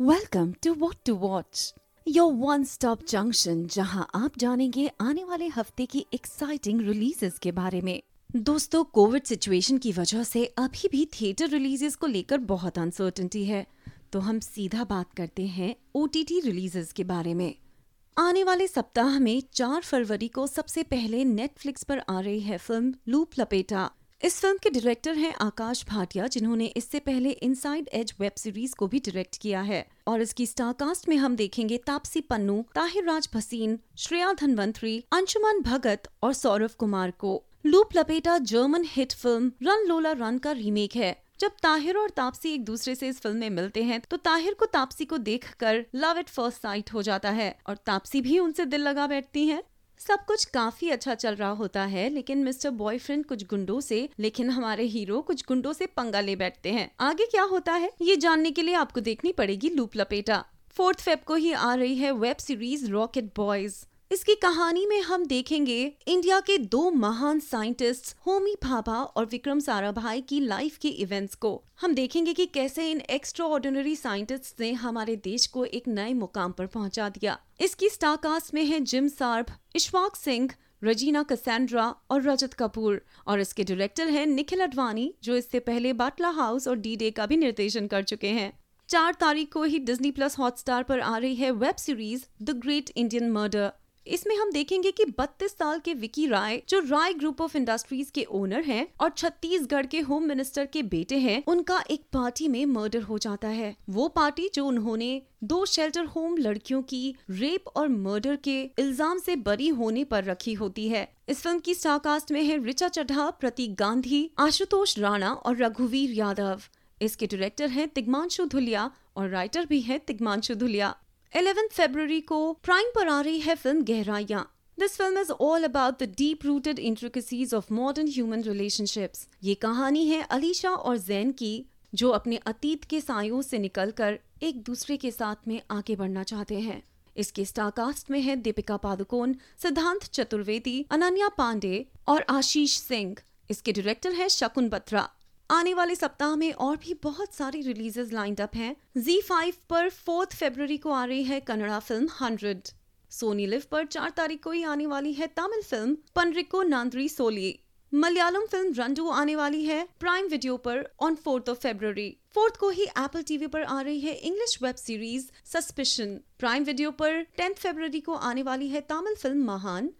Welcome to what to watch your one stop junction जहाँ आप जानेंगे आने वाले हफ़्ते की एक्साइटिंग रिलीजेस के बारे में। दोस्तों कोविड सिचुएशन की वजह से अभी भी थिएटर रिलीजेस को लेकर बहुत अनसर्टेनिटी है। तो हम सीधा बात करते हैं ओ रिलीजेस के बारे में। आने वाले सप्ताह में 4 फरवरी को सबसे पहले नेटफ्लिक्स पर आ रही है फ़िल्म लूप लपेटा इस फ़िल्म के डायरेक्टर हैं आकाश भाटिया, जिन्होंने इससे पहले इनसाइड एज वेब सीरीज़ को भी डायरेक्ट किया है। और इसकी स्टारकास्ट में हम देखेंगे तापसी पन्नू, ताहिर राज भसीन श्रेया धनवंतरी, अंशुमान भगत और सौरभ कुमार को। Loop Lapeta German hit film run Lola run का रीमेक है। जब ताहिर और तापसी एक दूसरे से इस फ़िल्म में मिलते हैं तो ताहिर को तापसी को देखकर लव एट फ़र्स्ट साइट हो जाता है और तापसी भी उनसे दिल लगा बैठती हैं। सब कुछ काफ़ी अच्छा चल रहा होता है, लेकिन मिस्टर बॉयफ्रेंड कुछ गुंडों से, लेकिन हमारे हीरो कुछ गुंडों से पंगा ले बैठते हैं। आगे क्या होता है? ये जानने के लिए आपको देखनी पड़ेगी लूप लपेटा। फोर्थ फेब को ही आ रही है वेब सीरीज़ रॉकेट बॉयज़। इसकी कहानी में हम देखेंगे इंडिया के दो महान साइंटिस्ट होमी भाभा और विक्रम साराभाई की लाइफ के इवेंट्स को। हम देखेंगे कि कैसे इन एक्स्ट्रा ऑर्डिनरी साइंटिस्ट ने हमारे देश को एक नए मुकाम पर पहुँचा दिया। इसकी स्टारकास्ट में है जिम सार्ब इशफाक सिंह, रजीना कसेंड्रा और रजत कपूर। और इसके डायरेक्टर हैं निखिल अडवाणी, जो इससे पहले बाटला हाउस और डी डे का भी निर्देशन कर चुके हैं। चार तारीख को ही डिज्नी प्लस हॉटस्टार पर आ रही है web series the great Indian murder इसमें हम देखेंगे कि 32 साल के विकी राय, जो राय ग्रुप ऑफ़ इंडस्ट्रीज़ के ओनर हैं और छत्तीसगढ़ के होम मिनिस्टर के बेटे हैं, उनका एक पार्टी में मर्डर हो जाता है। वो पार्टी जो उन्होंने दो शेल्टर होम लड़कियों की रेप और मर्डर के इल्ज़ाम से बरी होने पर रखी होती है। इस फ़िल्म की स्टारकास्ट में है रिचा चड्ढा प्रतीक गांधी आशुतोष राणा और रघुवीर यादव इसके डायरेक्टर हैं तिग्मांशु धुलिया और राइटर भी हैं तिग्मांशु धुलिया 11 फरवरी को प्राइम पर आ रही है film गहराइया। This film is all about the deep rooted intricacies of modern human relationships ये कहानी है अलीशा और जैन की, जो अपने अतीत के सायों से निकलकर एक दूसरे के साथ में आगे बढ़ना चाहते हैं। इसके स्टारकास्ट में है दीपिका पादुकोण, सिद्धांत चतुर्वेदी, अनन्या पांडे और आशीष सिंह। इसके डायरेक्टर है शकुन बत्रा। आने वाले सप्ताह में और भी बहुत सारी रिलीजेस लाइंड अप हैं। Z5 पर फोर्थ फेब्रवरी को आ रही है Kannada film hundred Sony Liv पर चार तारीख को ही आने वाली है तमिल फ़िल्म पनरिको नांद्री सोली। मलयालम फ़िल्म रंडू आने वाली है प्राइम वीडियो पर on fourth of February fourth को ही एप्पल टीवी पर आ रही है English web series suspicion prime video पर टेंथ फेब्रवरी को आने वाली है Tamil film Mahaan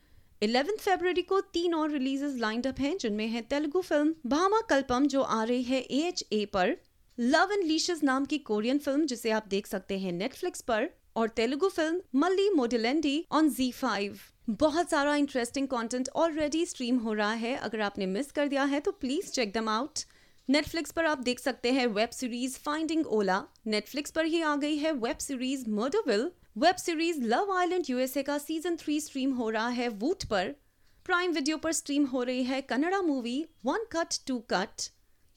eleventh February को तीन और रिलीजेस लाइंड अप हैं, जिनमें है तेलुगु फ़िल्म भामा कल्पम, जो आ रही है ए एच ए पर लव एंड लीशस नाम की कोरियन फ़िल्म जिसे आप देख सकते हैं नेटफ्लिक्स पर, और Telugu film Malli Modalaindi on Zee five बहुत सारा इंटरेस्टिंग कंटेंट ऑलरेडी स्ट्रीम हो रहा है, अगर आपने मिस कर दिया है तो please check them out Netflix पर आप देख सकते हैं web series finding Ola Netflix पर ही आ गई है web series Murderville web series love island USA का सीज़न थ्री स्ट्रीम हो रहा है वूट पर। प्राइम वीडियो पर स्ट्रीम हो रही है Kannada movie one cut, two cut.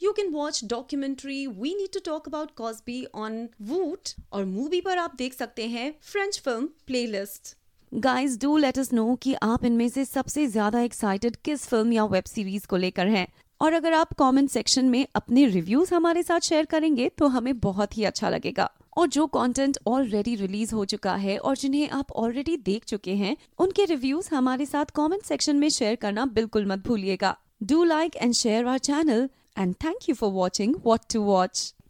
You can watch documentary we need to talk about Cosby on Voot और मूवी पर आप देख सकते हैं French film playlist guys do let us know कि आप इनमें से सबसे ज़्यादा एक्साइटेड किस फ़िल्म या वेब सीरीज़ को लेकर हैं। और अगर आप कमेंट सेक्शन में अपने रिव्यूज़ हमारे साथ शेयर करेंगे तो हमें बहुत ही अच्छा लगेगा। और जो कंटेंट ऑलरेडी रिलीज़ हो चुका है और जिन्हें आप ऑलरेडी देख चुके हैं, उनके रिव्यूज़ हमारे साथ कमेंट सेक्शन में शेयर करना बिल्कुल मत भूलिएगा। Do like and share our channel and thank you for watching what to watch